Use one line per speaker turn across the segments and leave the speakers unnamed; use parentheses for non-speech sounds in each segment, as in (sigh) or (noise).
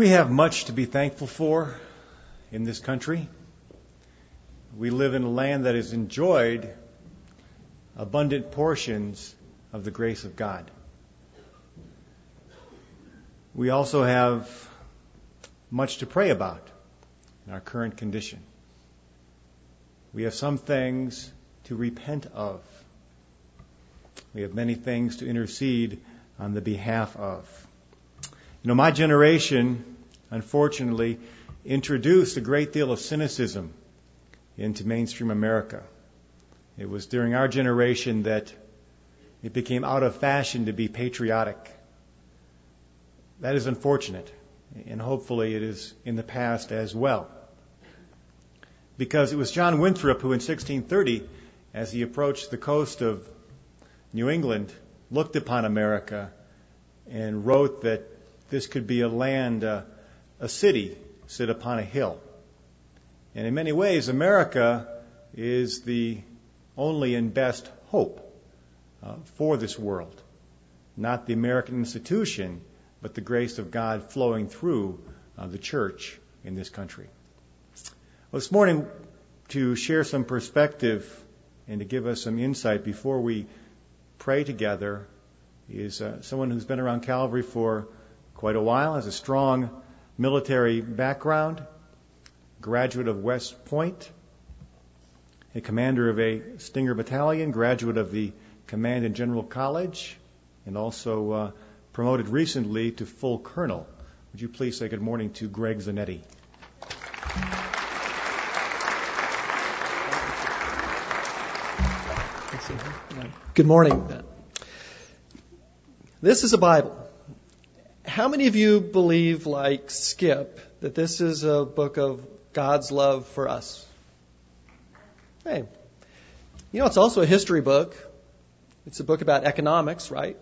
We have much to be thankful for in this country. We live in a land that has enjoyed abundant portions of the grace of God. We also have much to pray about in our current condition. We have some things to repent of. We have many things to intercede on the behalf of. You know, my generation, unfortunately, introduced a great deal of cynicism into mainstream America. It was during our generation that it became out of fashion to be patriotic. That is unfortunate, and hopefully it is in the past as well. Because it was John Winthrop who in 1630, as he approached the coast of New England, looked upon America and wrote that this could be a land, uh, a city sit upon a hill. And in many ways, America is the only and best hope uh, for this world. Not the American institution, but the grace of God flowing through uh, the church in this country. Well, this morning, to share some perspective and to give us some insight before we pray together, is uh, someone who's been around Calvary for quite a while, has a strong military background, graduate of West Point, a commander of a Stinger Battalion, graduate of the Command and General College, and also uh, promoted recently to full colonel. Would you please say good morning to Greg Zanetti?
Good morning. This is a Bible. How many of you believe, like Skip, that this is a book of God's love for us? Hey, you know, it's also a history book. It's a book about economics, right?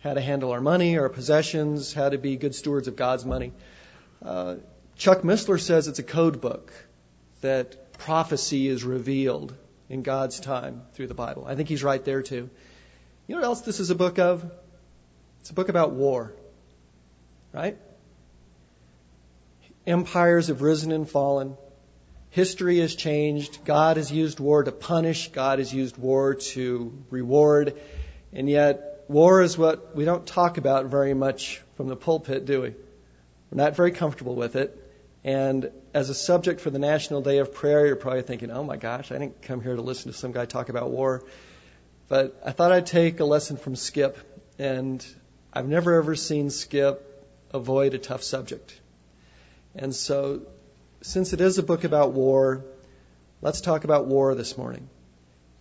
How to handle our money, our possessions, how to be good stewards of God's money. Uh, Chuck Missler says it's a code book that prophecy is revealed in God's time through the Bible. I think he's right there too. You know what else this is a book of? It's a book about war. Right? Empires have risen and fallen. History has changed. God has used war to punish. God has used war to reward. And yet, war is what we don't talk about very much from the pulpit, do we? We're not very comfortable with it. And as a subject for the National Day of Prayer, you're probably thinking, oh my gosh, I didn't come here to listen to some guy talk about war. But I thought I'd take a lesson from Skip. And I've never ever seen Skip avoid a tough subject. And so, since it is a book about war, let's talk about war this morning.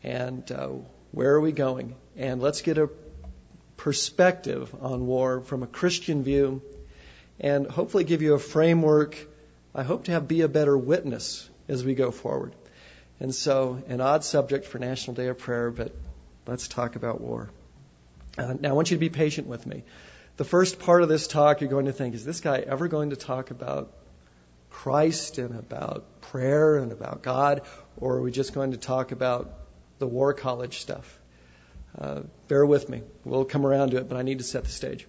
And uh, where are we going? And let's get a perspective on war from a Christian view and hopefully give you a framework. I hope to have be a better witness as we go forward. And so, an odd subject for National Day of Prayer, but let's talk about war. Uh, now, I want you to be patient with me the first part of this talk, you're going to think, is this guy ever going to talk about Christ and about prayer and about God, or are we just going to talk about the war college stuff? Uh, bear with me. We'll come around to it, but I need to set the stage.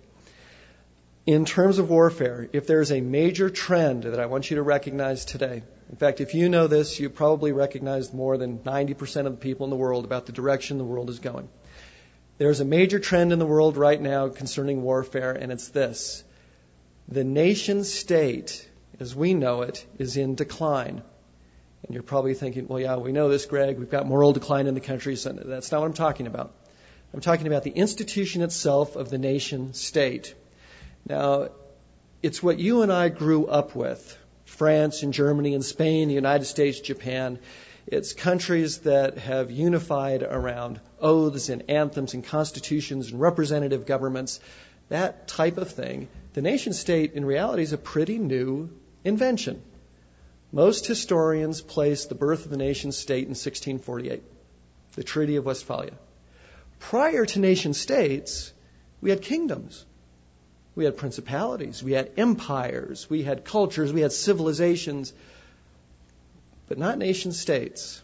In terms of warfare, if there's a major trend that I want you to recognize today, in fact, if you know this, you probably recognize more than 90% of the people in the world about the direction the world is going. There's a major trend in the world right now concerning warfare, and it's this the nation state, as we know it, is in decline. And you're probably thinking, well, yeah, we know this, Greg. We've got moral decline in the country. So that's not what I'm talking about. I'm talking about the institution itself of the nation state. Now, it's what you and I grew up with France and Germany and Spain, the United States, Japan. It's countries that have unified around oaths and anthems and constitutions and representative governments, that type of thing. The nation state, in reality, is a pretty new invention. Most historians place the birth of the nation state in 1648, the Treaty of Westphalia. Prior to nation states, we had kingdoms. We had principalities, we had empires, we had cultures, we had civilizations but not nation states.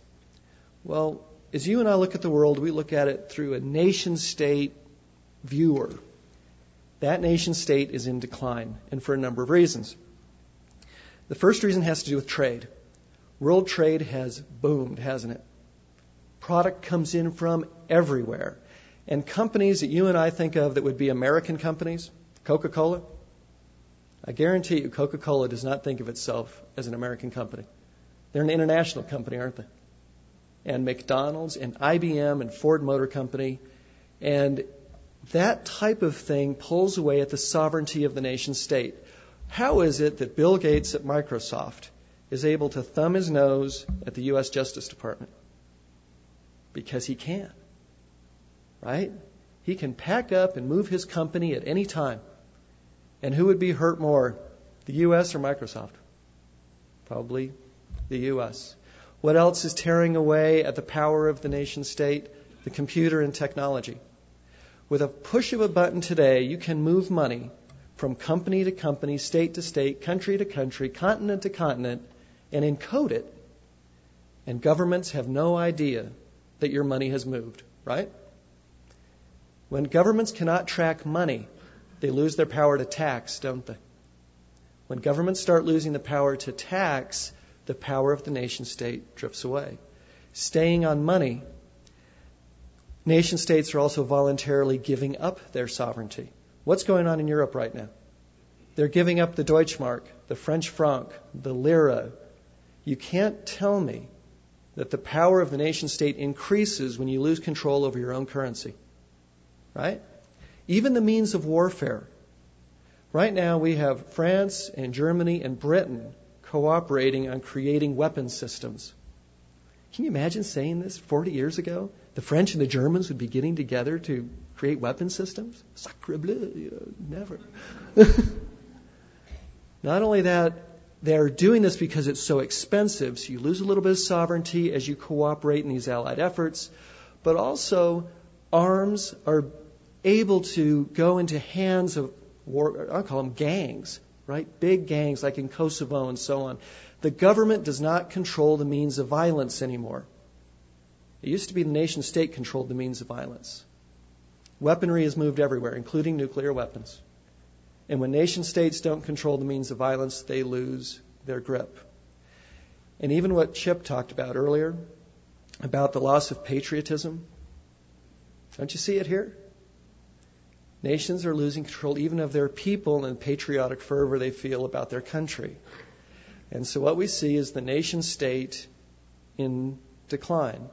Well, as you and I look at the world, we look at it through a nation state viewer. That nation state is in decline, and for a number of reasons. The first reason has to do with trade. World trade has boomed, hasn't it? Product comes in from everywhere. And companies that you and I think of that would be American companies, Coca Cola, I guarantee you Coca Cola does not think of itself as an American company. They're an international company, aren't they? And McDonald's and IBM and Ford Motor Company. And that type of thing pulls away at the sovereignty of the nation state. How is it that Bill Gates at Microsoft is able to thumb his nose at the U.S. Justice Department? Because he can. Right? He can pack up and move his company at any time. And who would be hurt more, the U.S. or Microsoft? Probably the U.S. What else is tearing away at the power of the nation state? The computer and technology. With a push of a button today, you can move money from company to company, state to state, country to country, continent to continent, and encode it. And governments have no idea that your money has moved, right? When governments cannot track money, they lose their power to tax, don't they? When governments start losing the power to tax, the power of the nation state drifts away. Staying on money, nation states are also voluntarily giving up their sovereignty. What's going on in Europe right now? They're giving up the Deutschmark, the French franc, the lira. You can't tell me that the power of the nation state increases when you lose control over your own currency. Right? Even the means of warfare. Right now, we have France and Germany and Britain cooperating on creating weapon systems. Can you imagine saying this 40 years ago? The French and the Germans would be getting together to create weapon systems? Sacre bleu, never. (laughs) Not only that, they're doing this because it's so expensive, so you lose a little bit of sovereignty as you cooperate in these allied efforts, but also arms are able to go into hands of war, I'll call them gangs, right? Big gangs like in Kosovo and so on. The government does not control the means of violence anymore. It used to be the nation state controlled the means of violence. Weaponry has moved everywhere, including nuclear weapons. And when nation states don't control the means of violence, they lose their grip. And even what Skip talked about earlier, about the loss of patriotism, don't you see it here? Nations are losing control even of their people and patriotic fervor they feel about their country. And so what we see is the nation state in decline.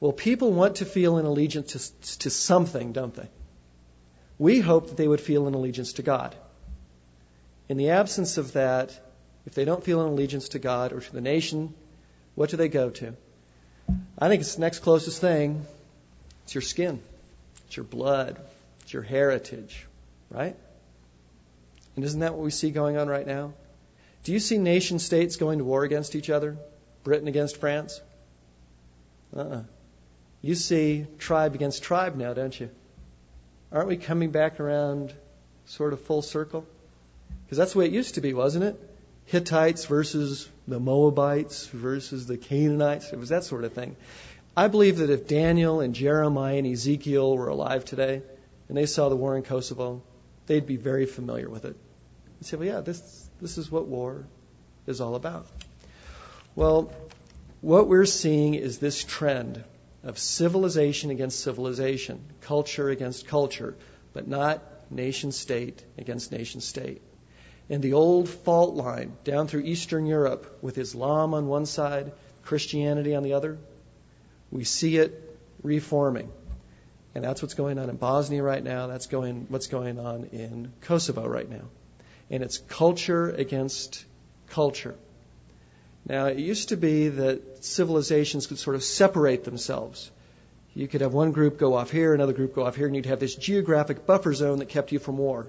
Well, people want to feel an allegiance to, to something, don't they? We hope that they would feel an allegiance to God. In the absence of that, if they don't feel an allegiance to God or to the nation, what do they go to? I think it's the next closest thing. It's your skin. It's your blood. It's your heritage, right? And isn't that what we see going on right now? Do you see nation states going to war against each other? Britain against France? Uh uh-uh. uh You see tribe against tribe now, don't you? Aren't we coming back around sort of full circle? Because that's the way it used to be, wasn't it? Hittites versus the Moabites versus the Canaanites. It was that sort of thing. I believe that if Daniel and Jeremiah and Ezekiel were alive today, and they saw the war in Kosovo, they'd be very familiar with it. They'd say, well, yeah, this, this is what war is all about. Well, what we're seeing is this trend of civilization against civilization, culture against culture, but not nation state against nation state. And the old fault line down through Eastern Europe with Islam on one side, Christianity on the other, we see it reforming. And that's what's going on in Bosnia right now. That's going, what's going on in Kosovo right now. And it's culture against culture. Now, it used to be that civilizations could sort of separate themselves. You could have one group go off here, another group go off here, and you'd have this geographic buffer zone that kept you from war.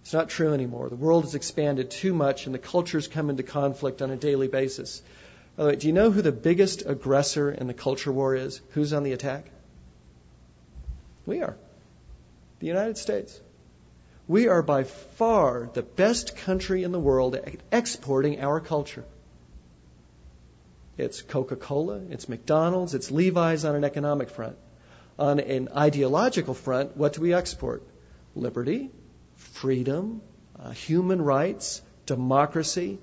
It's not true anymore. The world has expanded too much, and the cultures come into conflict on a daily basis. By the way, do you know who the biggest aggressor in the culture war is? Who's on the attack? We are. The United States. We are by far the best country in the world at exporting our culture. It's Coca Cola, it's McDonald's, it's Levi's on an economic front. On an ideological front, what do we export? Liberty, freedom, uh, human rights, democracy.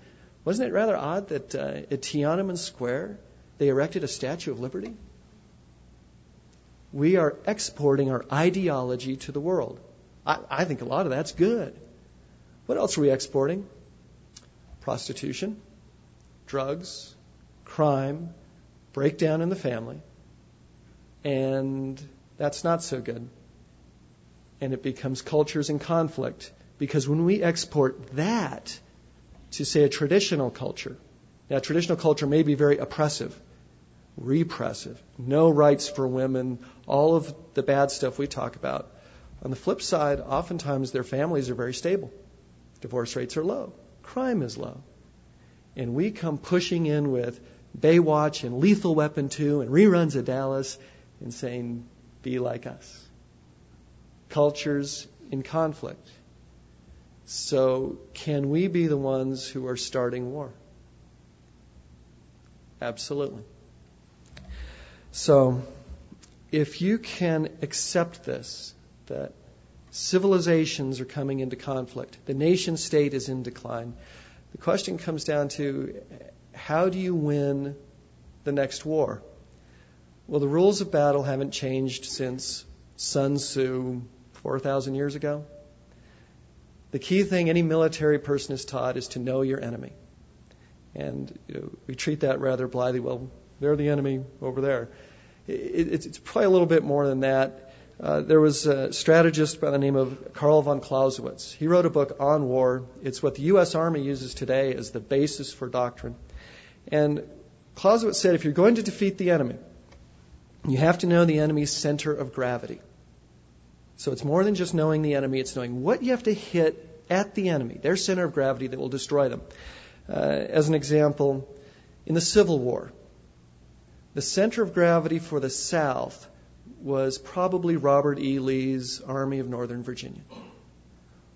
Wasn't it rather odd that uh, at Tiananmen Square they erected a Statue of Liberty? We are exporting our ideology to the world. I, I think a lot of that's good. What else are we exporting? Prostitution, drugs, crime, breakdown in the family, and that's not so good. And it becomes cultures in conflict because when we export that to, say, a traditional culture, now traditional culture may be very oppressive, repressive, no rights for women, all of the bad stuff we talk about. On the flip side, oftentimes their families are very stable. Divorce rates are low. Crime is low. And we come pushing in with Baywatch and Lethal Weapon 2 and reruns of Dallas and saying, be like us. Cultures in conflict. So, can we be the ones who are starting war? Absolutely. So, if you can accept this, that civilizations are coming into conflict, the nation state is in decline, the question comes down to how do you win the next war? Well, the rules of battle haven't changed since Sun Tzu 4,000 years ago. The key thing any military person is taught is to know your enemy. And you know, we treat that rather blithely. Well, they're the enemy over there. It, it's probably a little bit more than that. Uh, there was a strategist by the name of Karl von Clausewitz. He wrote a book on war. It's what the U.S. Army uses today as the basis for doctrine. And Clausewitz said if you're going to defeat the enemy, you have to know the enemy's center of gravity. So it's more than just knowing the enemy, it's knowing what you have to hit at the enemy, their center of gravity that will destroy them. Uh, as an example, in the Civil War, the center of gravity for the South was probably Robert E. Lee's Army of Northern Virginia.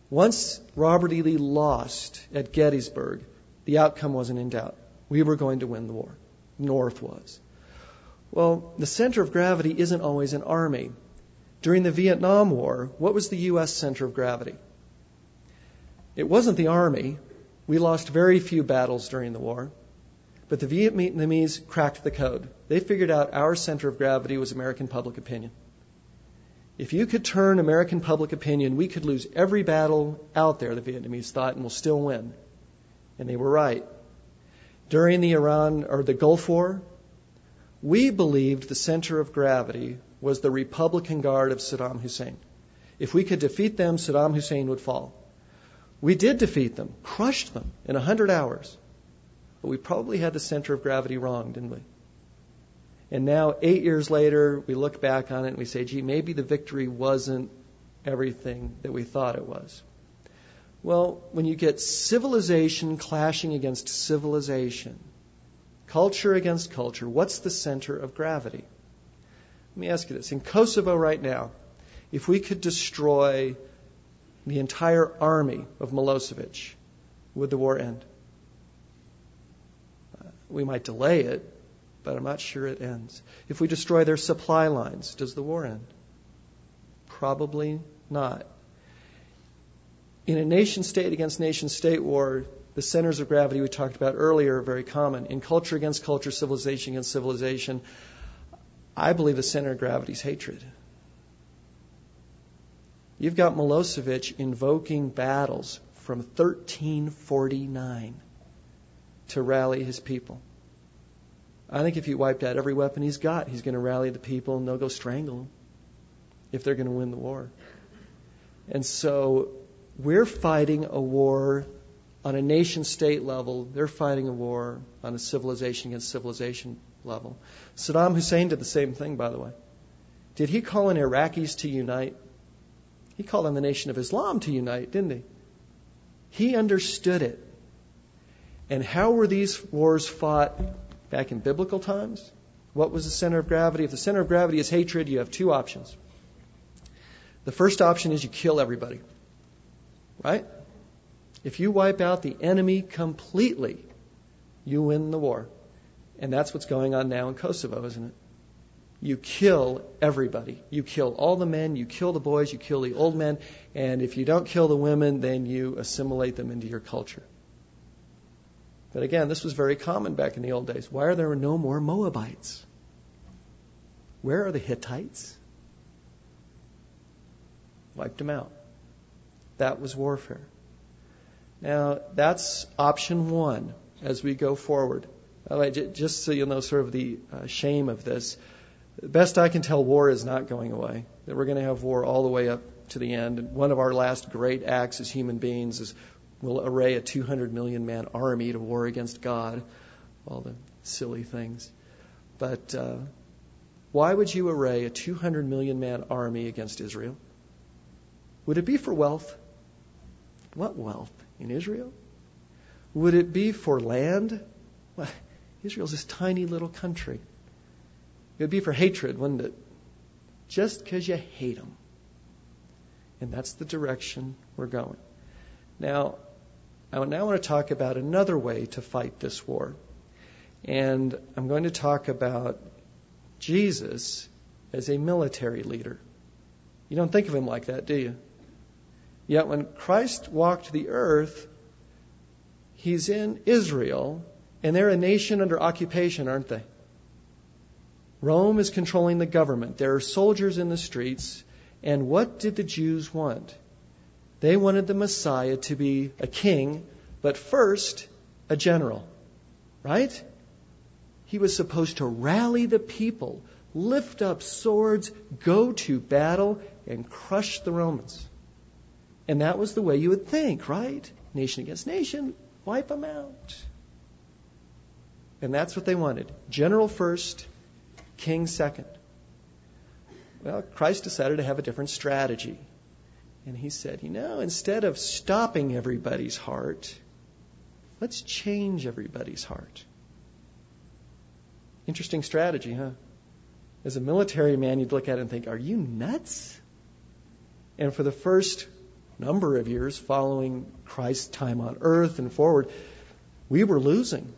Once Robert E. Lee lost at Gettysburg, the outcome wasn't in doubt. We were going to win the war. North was. Well, the center of gravity isn't always an army. During the Vietnam War, what was the U.S. center of gravity? It wasn't the Army. We lost very few battles during the war. But the Vietnamese cracked the code. They figured out our center of gravity was American public opinion. If you could turn American public opinion, we could lose every battle out there, the Vietnamese thought, and we'll still win. And they were right. During the Iran or the Gulf War, we believed the center of gravity was the Republican Guard of Saddam Hussein. If we could defeat them, Saddam Hussein would fall. We did defeat them, crushed them in 100 hours. But we probably had the center of gravity wrong, didn't we? And now, eight years later, we look back on it and we say, gee, maybe the victory wasn't everything that we thought it was. Well, when you get civilization clashing against civilization, culture against culture, what's the center of gravity? Let me ask you this. In Kosovo right now, if we could destroy the entire army of Milosevic, would the war end? Uh, we might delay it, but I'm not sure it ends. If we destroy their supply lines, does the war end? Probably not. In a nation state against nation state war, the centers of gravity we talked about earlier are very common. In culture against culture, civilization against civilization, I believe the center of gravity is hatred. You've got Milosevic invoking battles from 1349 to rally his people. I think if he wiped out every weapon he's got, he's going to rally the people and they'll go strangle him if they're going to win the war. And so we're fighting a war on a nation state level. They're fighting a war on a civilization against civilization level. Saddam Hussein did the same thing, by the way. Did he call on Iraqis to unite? He called on the Nation of Islam to unite, didn't he? He understood it. And how were these wars fought back in biblical times? What was the center of gravity? If the center of gravity is hatred, you have two options. The first option is you kill everybody. Right? If you wipe out the enemy completely, you win the war. And that's what's going on now in Kosovo, isn't it? You kill everybody. You kill all the men, you kill the boys, you kill the old men, and if you don't kill the women, then you assimilate them into your culture. But again, this was very common back in the old days. Why are there no more Moabites? Where are the Hittites? Wiped them out. That was warfare. Now, that's option one as we go forward. Just so you'll know sort of the uh, shame of this, the best I can tell, war is not going away. That we're going to have war all the way up to the end. And one of our last great acts as human beings is we'll array a 200 million man army to war against God. All the silly things. But uh, why would you array a 200 million man army against Israel? Would it be for wealth? What wealth? In Israel? Would it be for land? Well, Israel's this tiny little country. It would be for hatred, wouldn't it? Just because you hate them. And that's the direction we're going. Now, I now want to talk about another way to fight this war. And I'm going to talk about Jesus as a military leader. You don't think of him like that, do you? Yet when Christ walked the earth, he's in Israel, and they're a nation under occupation, aren't they? Rome is controlling the government. There are soldiers in the streets. And what did the Jews want? They wanted the Messiah to be a king, but first, a general. Right? He was supposed to rally the people, lift up swords, go to battle, and crush the Romans. And that was the way you would think, right? Nation against nation, wipe them out. And that's what they wanted. General first, king second. Well, Christ decided to have a different strategy. And he said, you know, instead of stopping everybody's heart, let's change everybody's heart. Interesting strategy, huh? As a military man, you'd look at it and think, are you nuts? And for the first number of years following Christ's time on earth and forward, we were losing.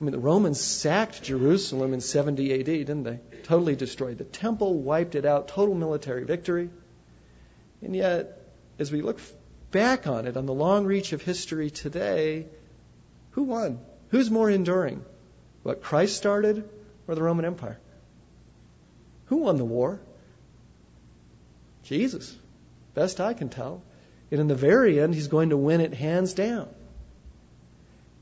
I mean, the Romans sacked Jerusalem in 70 AD, didn't they? Totally destroyed the temple, wiped it out, total military victory. And yet, as we look back on it, on the long reach of history today, who won? Who's more enduring? What Christ started or the Roman Empire? Who won the war? Jesus. Best I can tell. And in the very end, he's going to win it hands down.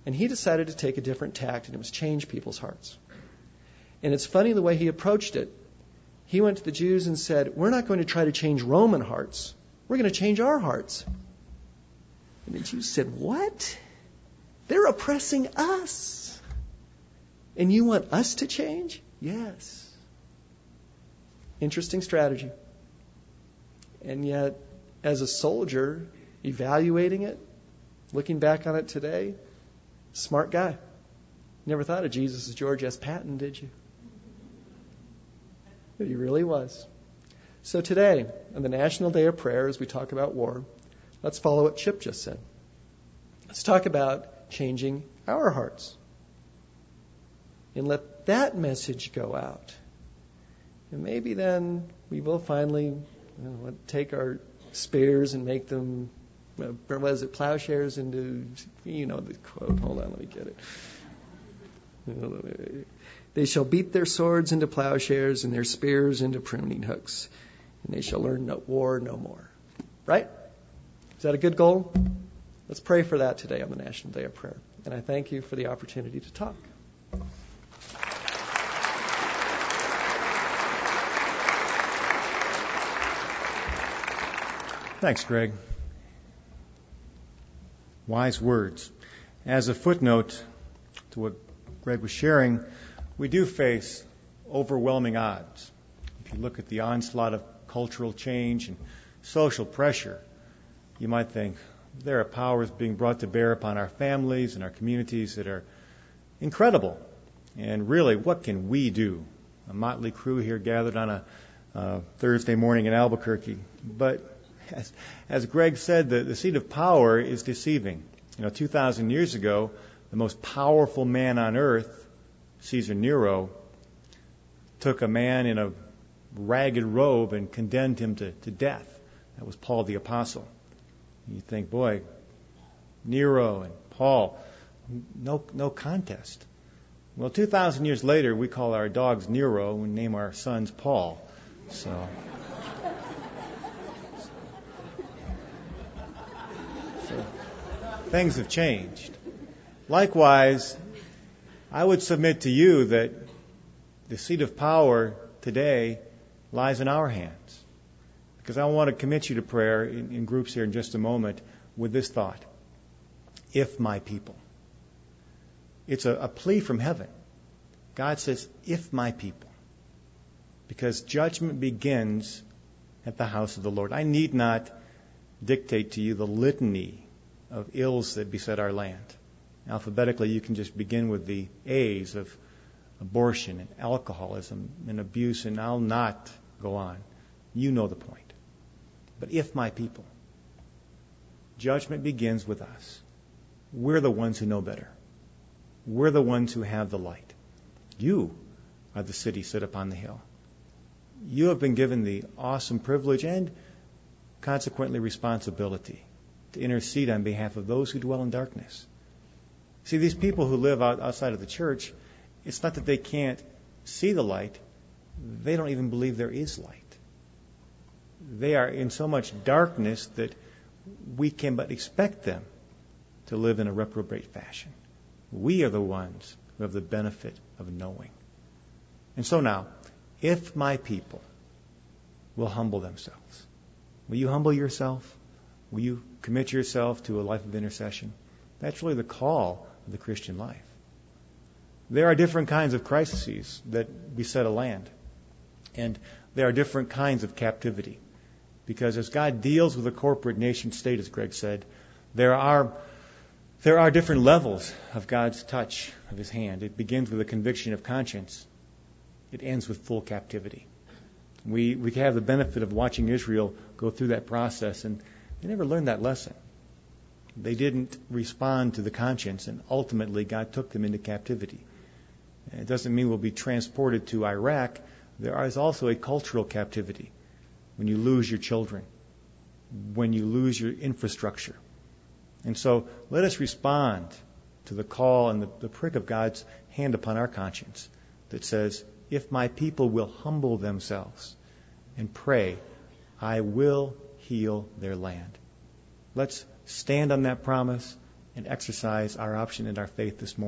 And he decided to take a different tact, and it was change people's hearts. And it's funny the way he approached it. He went to the Jews and said, We're not going to try to change Roman hearts. We're going to change our hearts. And the Jews said, What? They're oppressing us. And you want us to change? Yes. Interesting strategy. And yet, as a soldier, evaluating it, looking back on it today, smart guy. Never thought of Jesus as George S. Patton, did you? He really was. So today, on the National Day of Prayer, as we talk about war, let's follow what Skip just said. Let's talk about changing our hearts. And let that message go out. And maybe then we will finally you know, take our spears and make them, what was it, plowshares into, you know the quote. Hold on, let me get it. They shall beat their swords into plowshares and their spears into pruning hooks, and they shall learn no war no more. Right? Is that a good goal? Let's pray for that today on the National Day of Prayer. And I thank you for the opportunity to talk.
Thanks, Greg. Wise words. As a footnote to what Greg was sharing, we do face overwhelming odds. If you look at the onslaught of cultural change and social pressure, you might think there are powers being brought to bear upon our families and our communities that are incredible. And really, what can we do? A motley crew here gathered on a uh, Thursday morning in Albuquerque. But as, as Greg said, the, the seat of power is deceiving. You know, 2,000 years ago, the most powerful man on earth, Caesar Nero, took a man in a ragged robe and condemned him to, to death. That was Paul the Apostle. You think, boy, Nero and Paul, No, no contest. Well, 2,000 years later, we call our dogs Nero and name our sons Paul. So. so things have changed. Likewise, I would submit to you that the seat of power today lies in our hands. Because I want to commit you to prayer in, in groups here in just a moment with this thought. If my people. It's a, a plea from heaven. God says, if my people. Because judgment begins at the house of the Lord. I need not dictate to you the litany of ills that beset our land. Alphabetically, you can just begin with the A's of abortion and alcoholism and abuse, and I'll not go on. You know the point. But if my people, judgment begins with us. We're the ones who know better. We're the ones who have the light. You are the city set upon the hill. You have been given the awesome privilege and consequently responsibility to intercede on behalf of those who dwell in darkness. See, these people who live out, outside of the church, it's not that they can't see the light, they don't even believe there is light. They are in so much darkness that we can but expect them to live in a reprobate fashion. We are the ones who have the benefit of knowing. And so now, if my people will humble themselves, will you humble yourself? Will you commit yourself to a life of intercession? That's really the call the Christian life. There are different kinds of crises that beset a land, and there are different kinds of captivity. Because as God deals with a corporate nation state, as Greg said, there are there are different levels of God's touch of His hand. It begins with a conviction of conscience. It ends with full captivity. We we have the benefit of watching Israel go through that process, and they never learned that lesson. They didn't respond to the conscience, and ultimately God took them into captivity. It doesn't mean we'll be transported to Iraq. There is also a cultural captivity when you lose your children, when you lose your infrastructure. And so let us respond to the call and the, the prick of God's hand upon our conscience that says, If my people will humble themselves and pray, I will heal their land. Let's stand on that promise and exercise our option and our faith this morning.